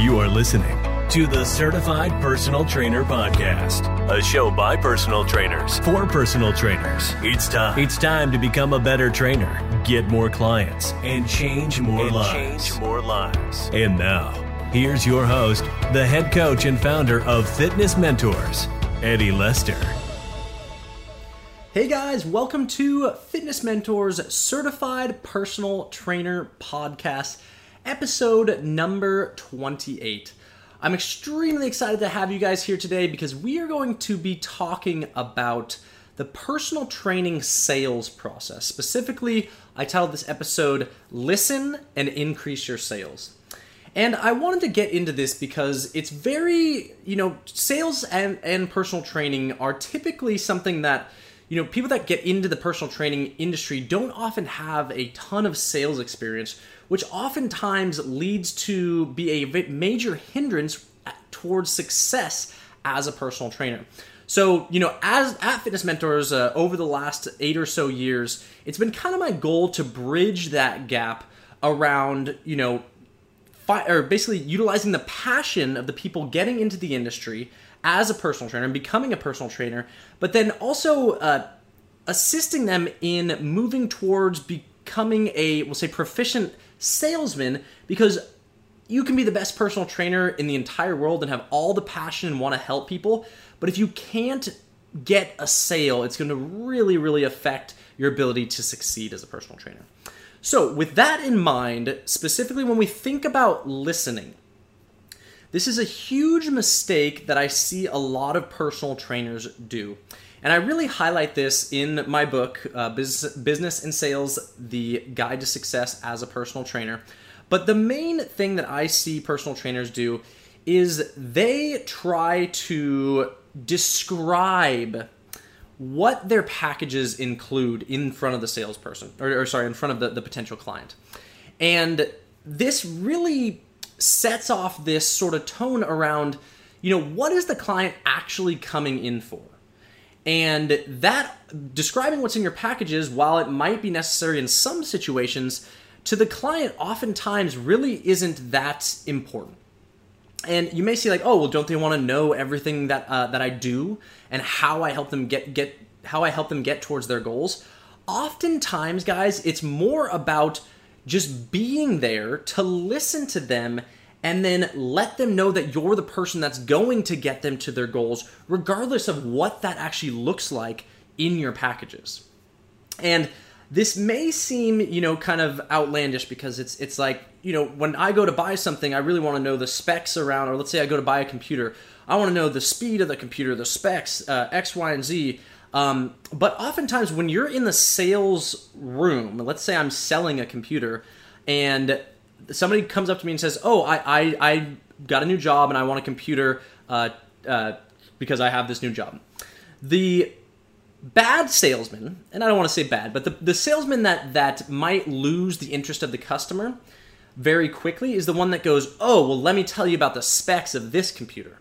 You are listening to the Certified Personal Trainer Podcast, a show by personal trainers for personal trainers. It's time. It's time to become a better trainer, get more clients, and change more and lives. Change more lives. And now, here's your host, the head coach and founder of Fitness Mentors, Eddie Lester. Hey guys, welcome to Fitness Mentors Certified Personal Trainer Podcast, episode number 28. I'm extremely excited to have you guys here today because we are going to be talking about the personal training sales process. Specifically, I titled this episode Listen and Increase Your Sales. And I wanted to get into this because it's very, you know, sales and, and personal training are typically something that you know, people that get into the personal training industry don't often have a ton of sales experience, which oftentimes leads to be a major hindrance towards success as a personal trainer. So, you know, as at Fitness Mentors uh, over the last eight or so years, it's been kind of my goal to bridge that gap around, you know, fi- or basically utilizing the passion of the people getting into the industry as a personal trainer and becoming a personal trainer, but then also uh, assisting them in moving towards becoming a, we'll say, proficient salesman because you can be the best personal trainer in the entire world and have all the passion and want to help people. But if you can't get a sale, it's going to really, really affect your ability to succeed as a personal trainer. So, with that in mind, specifically when we think about listening, this is a huge mistake that I see a lot of personal trainers do. And I really highlight this in my book, uh, Business and Sales The Guide to Success as a Personal Trainer. But the main thing that I see personal trainers do is they try to describe what their packages include in front of the salesperson, or, or sorry, in front of the, the potential client. And this really sets off this sort of tone around, you know, what is the client actually coming in for? And that describing what's in your packages, while it might be necessary in some situations, to the client oftentimes really isn't that important. And you may see like, oh, well, don't they want to know everything that uh, that I do and how I help them get get how I help them get towards their goals? Oftentimes, guys, it's more about just being there to listen to them and then let them know that you're the person that's going to get them to their goals, regardless of what that actually looks like in your packages. And this may seem, you know, kind of outlandish because it's it's like, you know, when I go to buy something, I really want to know the specs around, or let's say I go to buy a computer, I want to know the speed of the computer, the specs, uh, X, Y, and Z. Um, but oftentimes, when you're in the sales room, let's say I'm selling a computer, and somebody comes up to me and says, "Oh, I I, I got a new job and I want a computer uh, uh, because I have this new job." The bad salesman, and I don't want to say bad, but the, the salesman that that might lose the interest of the customer very quickly is the one that goes, "Oh, well, let me tell you about the specs of this computer,"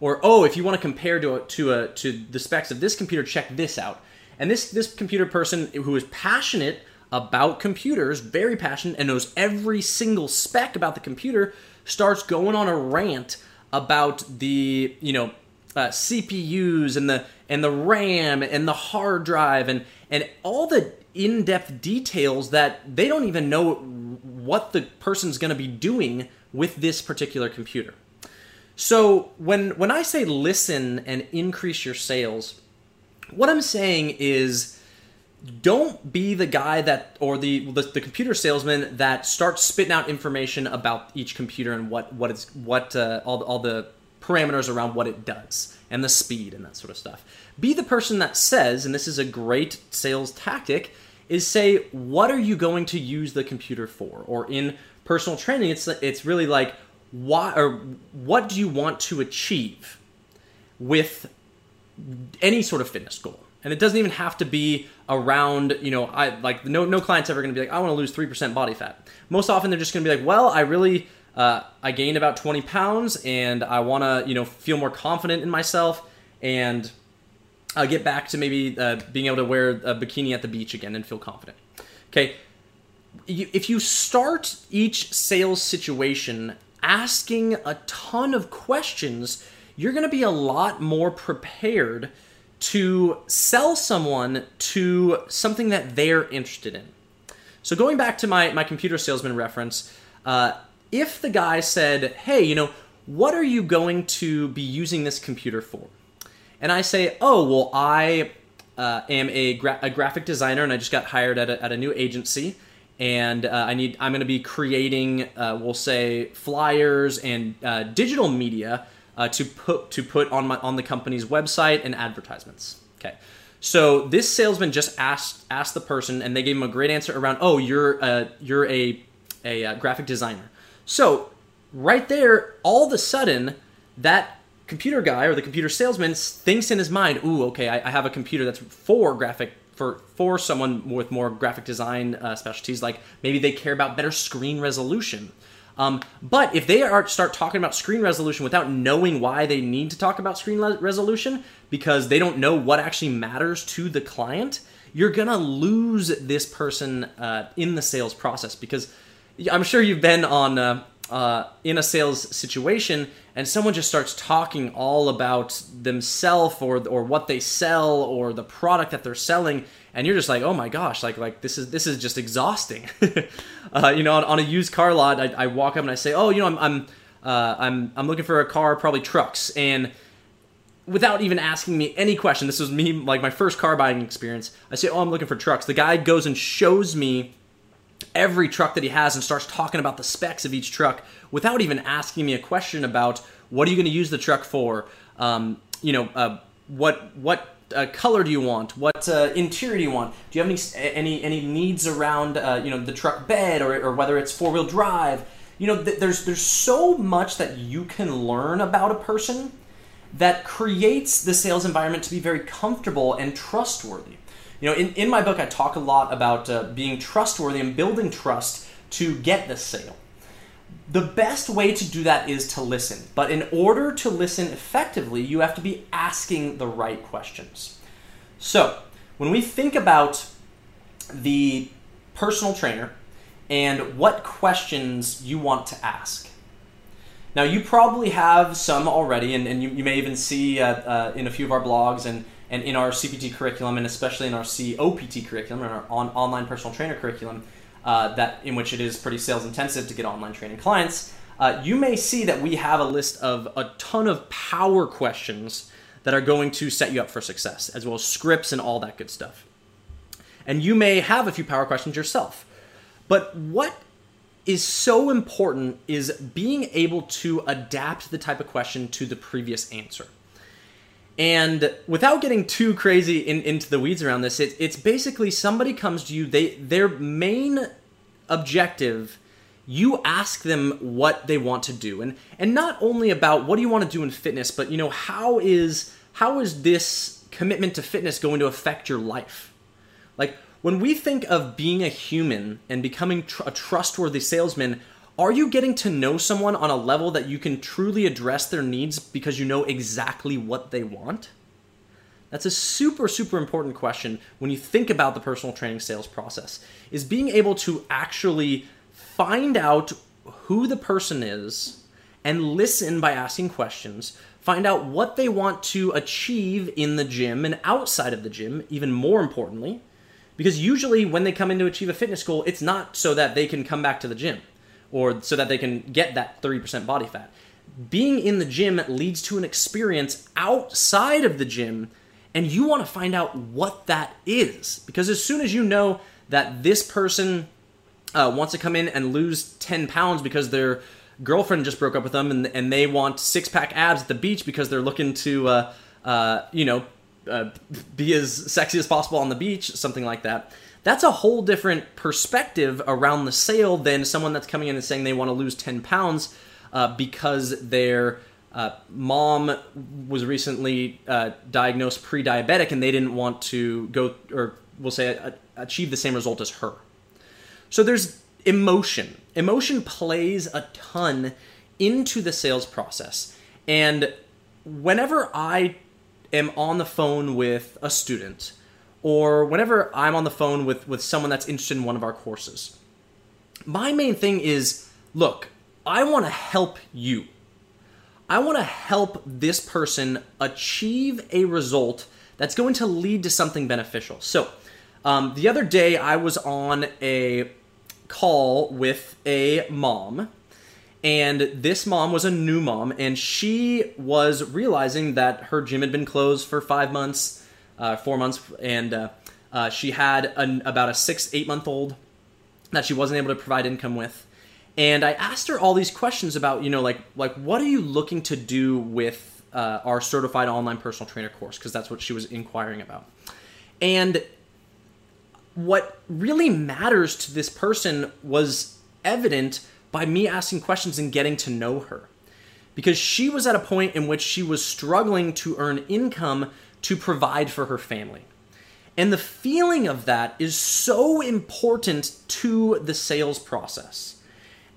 or "Oh, if you want to compare to a, to a to the specs of this computer, check this out." And this this computer person who is passionate about computers, very passionate, and knows every single spec about the computer, starts going on a rant about the you know uh, CPUs and the and the RAM and the hard drive and and all the in-depth details that they don't even know what the person's going to be doing with this particular computer. So when when I say listen and increase your sales, what I'm saying is don't be the guy that or the, the, the computer salesman that starts spitting out information about each computer and what what it's what uh, all all the parameters around what it does and the speed and that sort of stuff. Be the person that says, and this is a great sales tactic, is say what are you going to use the computer for? Or in personal training, it's it's really like why or what do you want to achieve with any sort of fitness goal? And it doesn't even have to be around you know i like no no client's ever going to be like i want to lose 3% body fat. Most often they're just going to be like well i really uh, i gained about 20 pounds and i want to you know feel more confident in myself and get back to maybe uh, being able to wear a bikini at the beach again and feel confident. Okay. If you start each sales situation asking a ton of questions, you're going to be a lot more prepared to sell someone to something that they're interested in. So going back to my, my computer salesman reference, uh, if the guy said, hey, you know, what are you going to be using this computer for? And I say, oh, well, I uh, am a, gra- a, graphic designer and I just got hired at a, at a new agency. And uh, I need I'm going to be creating, uh, we'll say, flyers and uh, digital media uh, to put to put on my on the company's website and advertisements. Okay. So this salesman just asked asked the person, and they gave him a great answer around. Oh, you're a, you're a a, a graphic designer. So right there, all of a sudden, that computer guy or the computer salesman thinks in his mind, "Ooh, okay, I, I have a computer that's for graphic for for someone with more graphic design uh, specialties. Like maybe they care about better screen resolution." Um, but if they are start talking about screen resolution without knowing why they need to talk about screen le- resolution because they don't know what actually matters to the client, you're gonna lose this person uh, in the sales process because I'm sure you've been on uh, uh, in a sales situation and someone just starts talking all about themselves or or what they sell or the product that they're selling and you're just like, oh my gosh, like like this is this is just exhausting. uh, you know, on, on, a used car lot, I, I, walk up and I say, oh, you know, I'm I'm uh, I'm I'm looking for a car, probably trucks, and without even asking me any question, this was me like my first car buying experience. I say, oh, I'm looking for trucks. The guy goes and shows me every truck that he has and starts talking about the specs of each truck without even asking me a question about what are you going to use the truck for. Um, you know, uh, what what uh, color do you want? What uh, interior do you want? Do you have any any any needs around uh, you know the truck bed or, or whether it's four wheel drive? You know, th- there's there's so much that you can learn about a person that creates the sales environment to be very comfortable and trustworthy. You know, in, in my book, I talk a lot about uh, being trustworthy and building trust to get the sale. The best way to do that is to listen. But in order to listen effectively, you have to be asking the right questions. So, when we think about the personal trainer and what questions you want to ask, now you probably have some already, and, and you, you may even see uh, uh, in a few of our blogs and, and in our CPT curriculum, and especially in our COPT curriculum, and our on, online personal trainer curriculum, uh, that in which it is pretty sales intensive to get online training clients, uh, you may see that we have a list of a ton of power questions that are going to set you up for success, as well as scripts and all that good stuff. And you may have a few power questions yourself. But what is so important is being able to adapt the type of question to the previous answer. And without getting too crazy in, into the weeds around this, it, it's basically somebody comes to you, they their main objective, you ask them what they want to do. And and not only about what do you want to do in fitness, but you know, how is how is this commitment to fitness going to affect your life? Like when we think of being a human and becoming tr- a trustworthy salesman, are you getting to know someone on a level that you can truly address their needs because you know exactly what they want? That's a super, super important question when you think about the personal training sales process. Is being able to actually find out who the person is and listen by asking questions, find out what they want to achieve in the gym and outside of the gym, even more importantly. Because usually when they come in to achieve a fitness goal, it's not so that they can come back to the gym or so that they can get that 30% body fat. Being in the gym leads to an experience outside of the gym, and you want to find out what that is. Because as soon as you know that this person uh, wants to come in and lose 10 pounds because their girlfriend just broke up with them and, and they want six pack abs at the beach because they're looking to, uh, uh, you know, uh, be as sexy as possible on the beach, something like that that's a whole different perspective around the sale than someone that's coming in and saying they want to lose 10 pounds uh, because their uh, mom was recently uh, diagnosed pre-diabetic and they didn't want to go or we'll say achieve the same result as her. So there's emotion. Emotion plays a ton into the sales process. And whenever i am on the phone with a student or whenever I'm on the phone with, with someone that's interested in one of our courses. My main thing is look, I want to help you. I want to help this person achieve a result that's going to lead to something beneficial. So, um, the other day I was on a call with a mom, and this mom was a new mom, and she was realizing that her gym had been closed for five months, uh, four months, and uh, uh, she had an, about a six, eight month old that she wasn't able to provide income with. And I asked her all these questions about, you know, like, like what are you looking to do with uh, our certified online personal trainer course? Because that's what she was inquiring about. And what really matters to this person was evident by me asking questions and getting to know her. Because she was at a point in which she was struggling to earn income to provide for her family. And the feeling of that is so important to the sales process.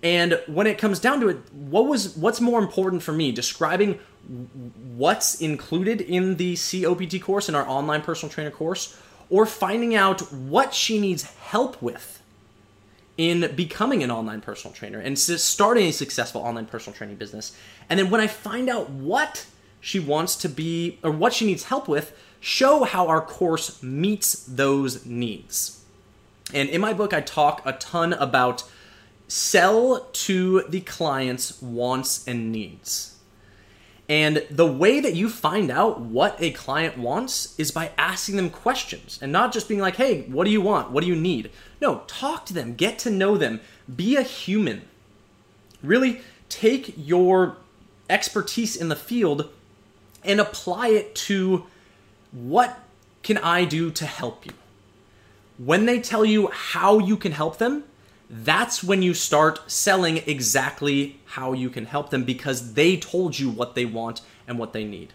And when it comes down to it, what was what's more important for me? Describing what's included in the COPT course in our online personal trainer course or finding out what she needs help with in becoming an online personal trainer and starting a successful online personal training business. And then when I find out what she wants to be or what she needs help with, show how our course meets those needs. And in my book, I talk a ton about sell to the client's wants and needs. And the way that you find out what a client wants is by asking them questions and not just being like, hey, what do you want? What do you need? No, talk to them, get to know them, be a human. Really take your expertise in the field and apply it to what can I do to help you? When they tell you how you can help them, that's when you start selling exactly how you can help them because they told you what they want and what they need.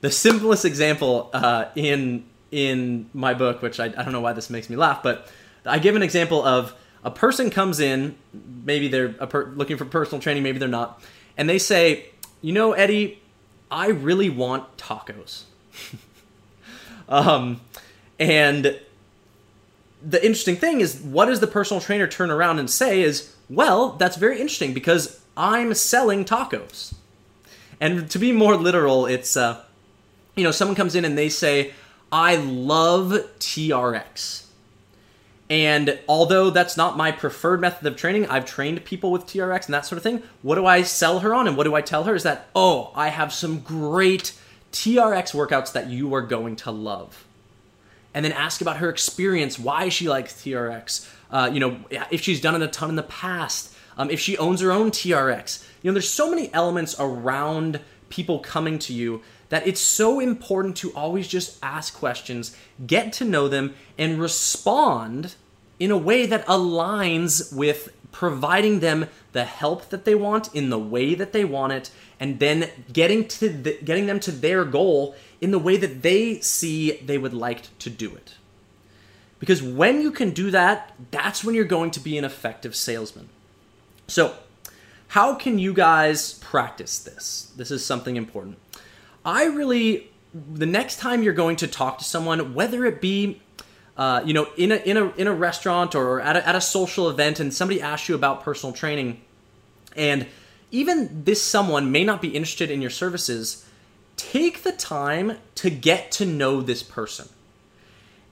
The simplest example uh, in in my book, which I, I don't know why this makes me laugh, but I give an example of a person comes in, maybe they're per- looking for personal training, maybe they're not, and they say, "You know, Eddie, I really want tacos." um, and the interesting thing is what does the personal trainer turn around and say is well that's very interesting because i'm selling tacos and to be more literal it's uh, you know someone comes in and they say i love trx and although that's not my preferred method of training i've trained people with trx and that sort of thing what do i sell her on and what do i tell her is that oh i have some great trx workouts that you are going to love and then ask about her experience, why she likes TRX. Uh, you know, if she's done it a ton in the past, um, if she owns her own TRX. You know, there's so many elements around people coming to you that it's so important to always just ask questions, get to know them, and respond in a way that aligns with providing them the help that they want in the way that they want it, and then getting to the, getting them to their goal in the way that they see they would like to do it. Because when you can do that, that's when you're going to be an effective salesman. So, how can you guys practice this? This is something important. I really, the next time you're going to talk to someone, whether it be uh, you know, in a in a in a restaurant or at a, at a social event, and somebody asks you about personal training, and even this someone may not be interested in your services, take the time to get to know this person.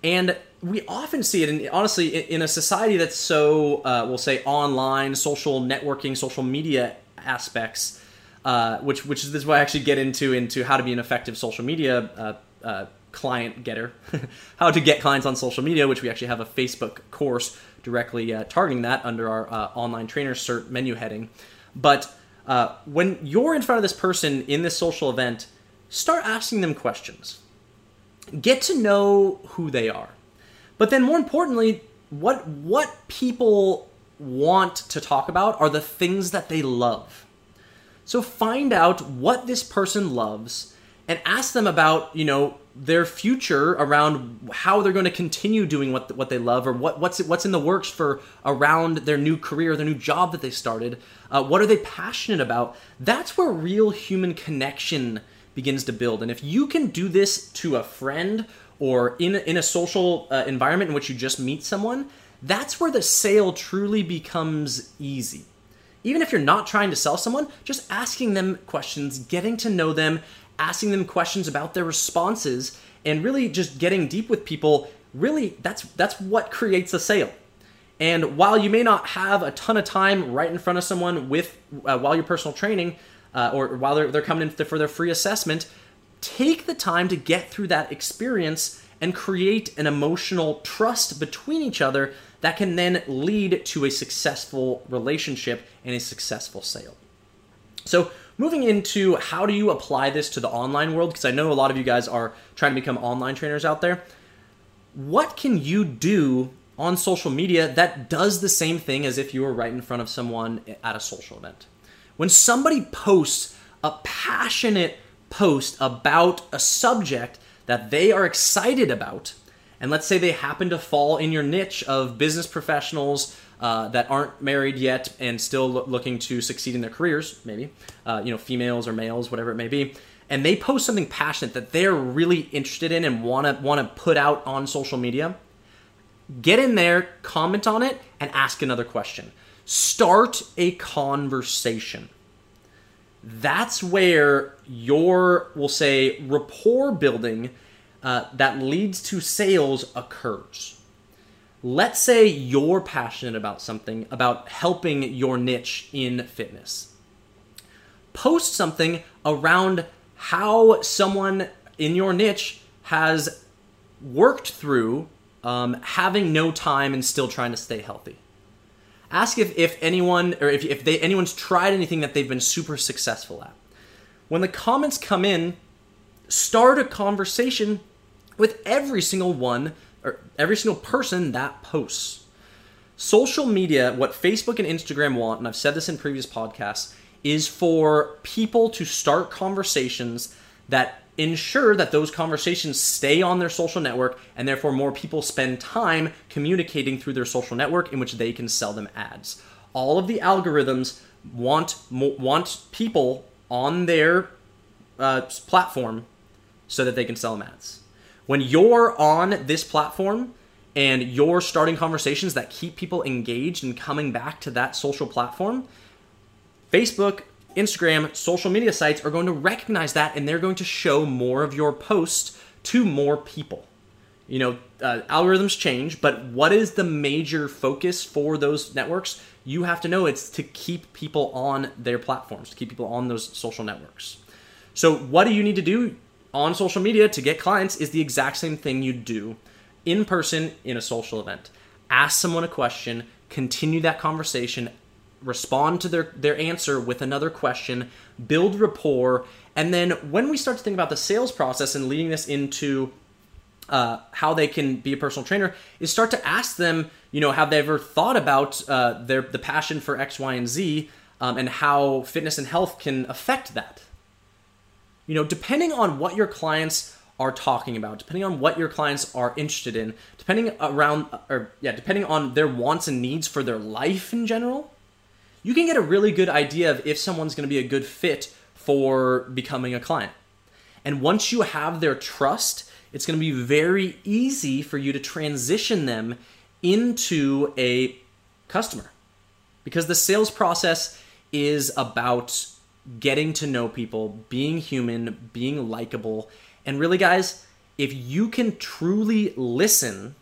And we often see it, and honestly, in a society that's so, uh, we'll say, online, social networking, social media aspects, uh, which which is this is I actually get into into how to be an effective social media uh, uh client getter, how to get clients on social media, which we actually have a Facebook course directly uh, targeting that under our uh, online trainer cert menu heading. But when you're in front of this person in this social event start asking them questions. Get to know who they are. But then more importantly, what what people want to talk about are the things that they love. So find out what this person loves and ask them about, you know, their future around how they're going to continue doing what what they love or what what's what's in the works for around their new career, their new job that they started. Uh, what are they passionate about? That's where real human connection begins to build. And if you can do this to a friend or in in a social uh, environment in which you just meet someone, that's where the sale truly becomes easy. Even if you're not trying to sell someone, just asking them questions, getting to know them, asking them questions about their responses, and really just getting deep with people, really that's that's what creates a sale. And while you may not have a ton of time right in front of someone with uh, while you're personal training uh, or while they're, they're coming in for their free assessment, take the time to get through that experience and create an emotional trust between each other that can then lead to a successful relationship and a successful sale. So, moving into how do you apply this to the online world, because I know a lot of you guys are trying to become online trainers out there. What can you do on social media that does the same thing as if you were right in front of someone at a social event. When somebody posts a passionate post about a subject that they are excited about, and let's say they happen to fall in your niche of business professionals uh, that aren't married yet and still lo- looking to succeed in their careers, maybe, uh, you know, females or males, whatever it may be, and they post something passionate that they're really interested in and want to want to put out on social media Get in there, comment on it, and ask another question. Start a conversation. That's where your, we'll say, rapport building uh, that leads to sales occurs. Let's say you're passionate about something, about helping your niche in fitness. Post something around how someone in your niche has worked through um, having no time and still trying to stay healthy. Ask if, if anyone or if, if they anyone's tried anything that they've been super successful at. When the comments come in, start a conversation with every single one or every single person that posts. Social media, what Facebook and Instagram want, and I've said this in previous podcasts, is for people to start conversations that ensure that those conversations stay on their social network and therefore more people spend time communicating through their social network in which they can sell them ads. All of the algorithms want want people on their uh, platform so that they can sell them ads. When you're on this platform and you're starting conversations that keep people engaged and coming back to that social platform, Facebook Instagram, social media sites are going to recognize that and they're going to show more of your posts to more people. You know, uh, algorithms change, but what is the major focus for those networks? You have to know it's to keep people on their platforms, to keep people on those social networks. So, what do you need to do on social media to get clients is the exact same thing you do in person in a social event. Ask someone a question, continue that conversation, respond to their, their answer with another question, build rapport, and then when we start to think about the sales process and leading this into uh, how they can be a personal trainer, is start to ask them, you know, have they ever thought about uh, their the passion for X, Y, and Z, um, and how fitness and health can affect that. You know, depending on what your clients are talking about, depending on what your clients are interested in, depending around uh, or yeah, depending on their wants and needs for their life in general, you can get a really good idea of if someone's going to be a good fit for becoming a client. And once you have their trust, it's going to be very easy for you to transition them into a customer. Because the sales process is about getting to know people, being human, being likable. And really, guys, if you can truly listen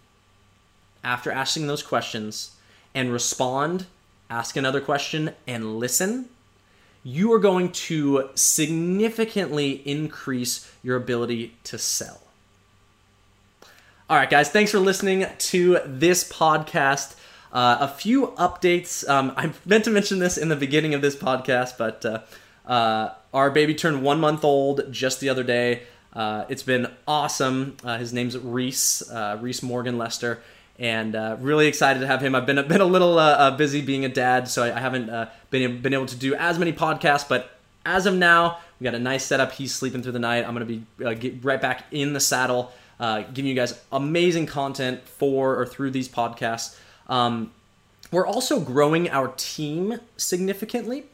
after asking those questions and respond ask another question, and listen, you are going to significantly increase your ability to sell. All right, guys, thanks for listening to this podcast. Uh, a few updates. Um, I meant to mention this in the beginning of this podcast, but uh, uh, our baby turned one month old just the other day. Uh, it's been awesome. Uh, his name's Reese, uh, Reese Morgan Lester and uh, really excited to have him. I've been been a little uh, busy being a dad, so I, I haven't been been able to do as many podcasts. But as of now, we got a nice setup. He's sleeping through the night. I'm gonna be get right back in the saddle, giving you guys amazing content for or through these podcasts. Um, we're also growing our team significantly.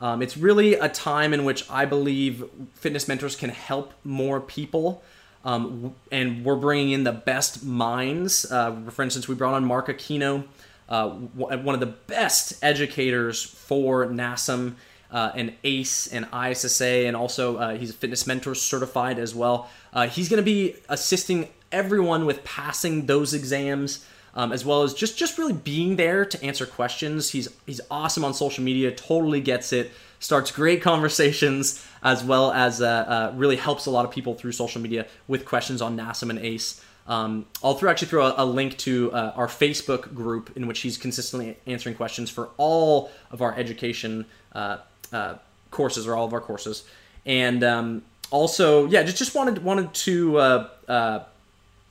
Um, it's really a time in which I believe fitness mentors can help more people. Um, and we're bringing in the best minds. Uh, for instance, we brought on Mark Aquino uh, one of the best educators for NASM uh, and ACE and ISSA, and also uh, he's a fitness mentor certified as well. Uh, he's going to be assisting everyone with passing those exams. Um, as well as just just really being there to answer questions. He's he's awesome on social media, totally gets it, starts great conversations, as well as uh, uh, really helps a lot of people through social media with questions on NASM and ACE. Um, I'll throw actually throw a, a link to uh, our Facebook group in which he's consistently answering questions for all of our education uh, uh, courses or all of our courses, and um, also yeah, just just wanted wanted to uh,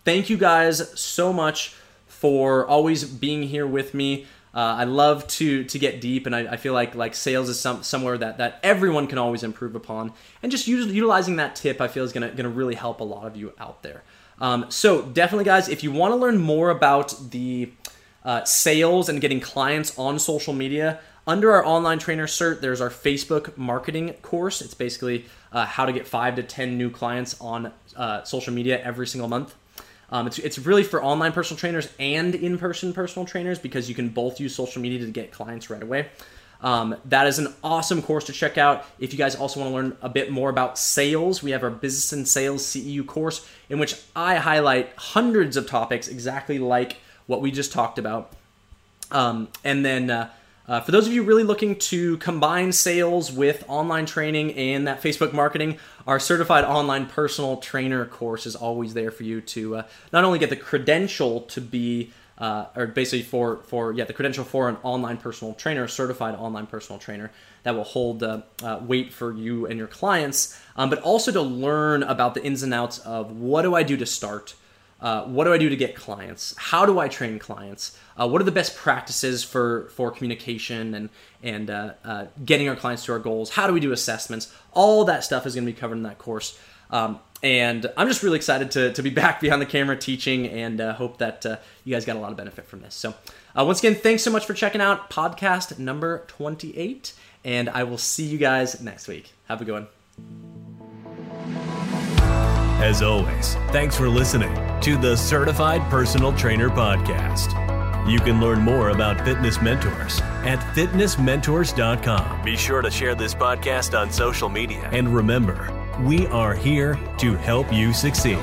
thank you guys so much for always being here with me. Uh, I love to to get deep, and I, I, feel like like sales is some somewhere that that everyone can always improve upon, and just utilizing that tip, I feel is gonna gonna really help a lot of you out there. Um, so definitely, guys, if you want to learn more about the uh, sales and getting clients on social media, under our online trainer cert, there's our Facebook marketing course. It's basically uh, how to get five to 10 new clients on uh, social media every single month. Um, it's, it's really for online personal trainers and in person personal trainers because you can both use social media to get clients right away. Um, that is an awesome course to check out. If you guys also want to learn a bit more about sales, we have our Business and Sales CEU course in which I highlight hundreds of topics exactly like what we just talked about. Um, and then uh, uh, for those of you really looking to combine sales with online training and that Facebook marketing, our certified online personal trainer course is always there for you to uh, not only get the credential to be uh, or basically for for yeah the credential for an online personal trainer, certified online personal trainer that will hold uh, uh, weight for you and your clients, um, but also to learn about the ins and outs of what do I do to start, uh, what do I do to get clients, how do I train clients, uh, what are the best practices for for communication and and uh, getting our clients to our goals, how do we do assessments, all that stuff is going to be covered in that course. Um, and I'm just really excited to, to be back behind the camera teaching and uh, hope that uh, you guys got a lot of benefit from this. So, uh, once again, thanks so much for checking out podcast number 28. And I will see you guys next week. Have a good one. As always, thanks for listening to the Certified Personal Trainer Podcast. You can learn more about fitness mentors at fitnessmentors.com. Be sure to share this podcast on social media. And remember, we are here to help you succeed.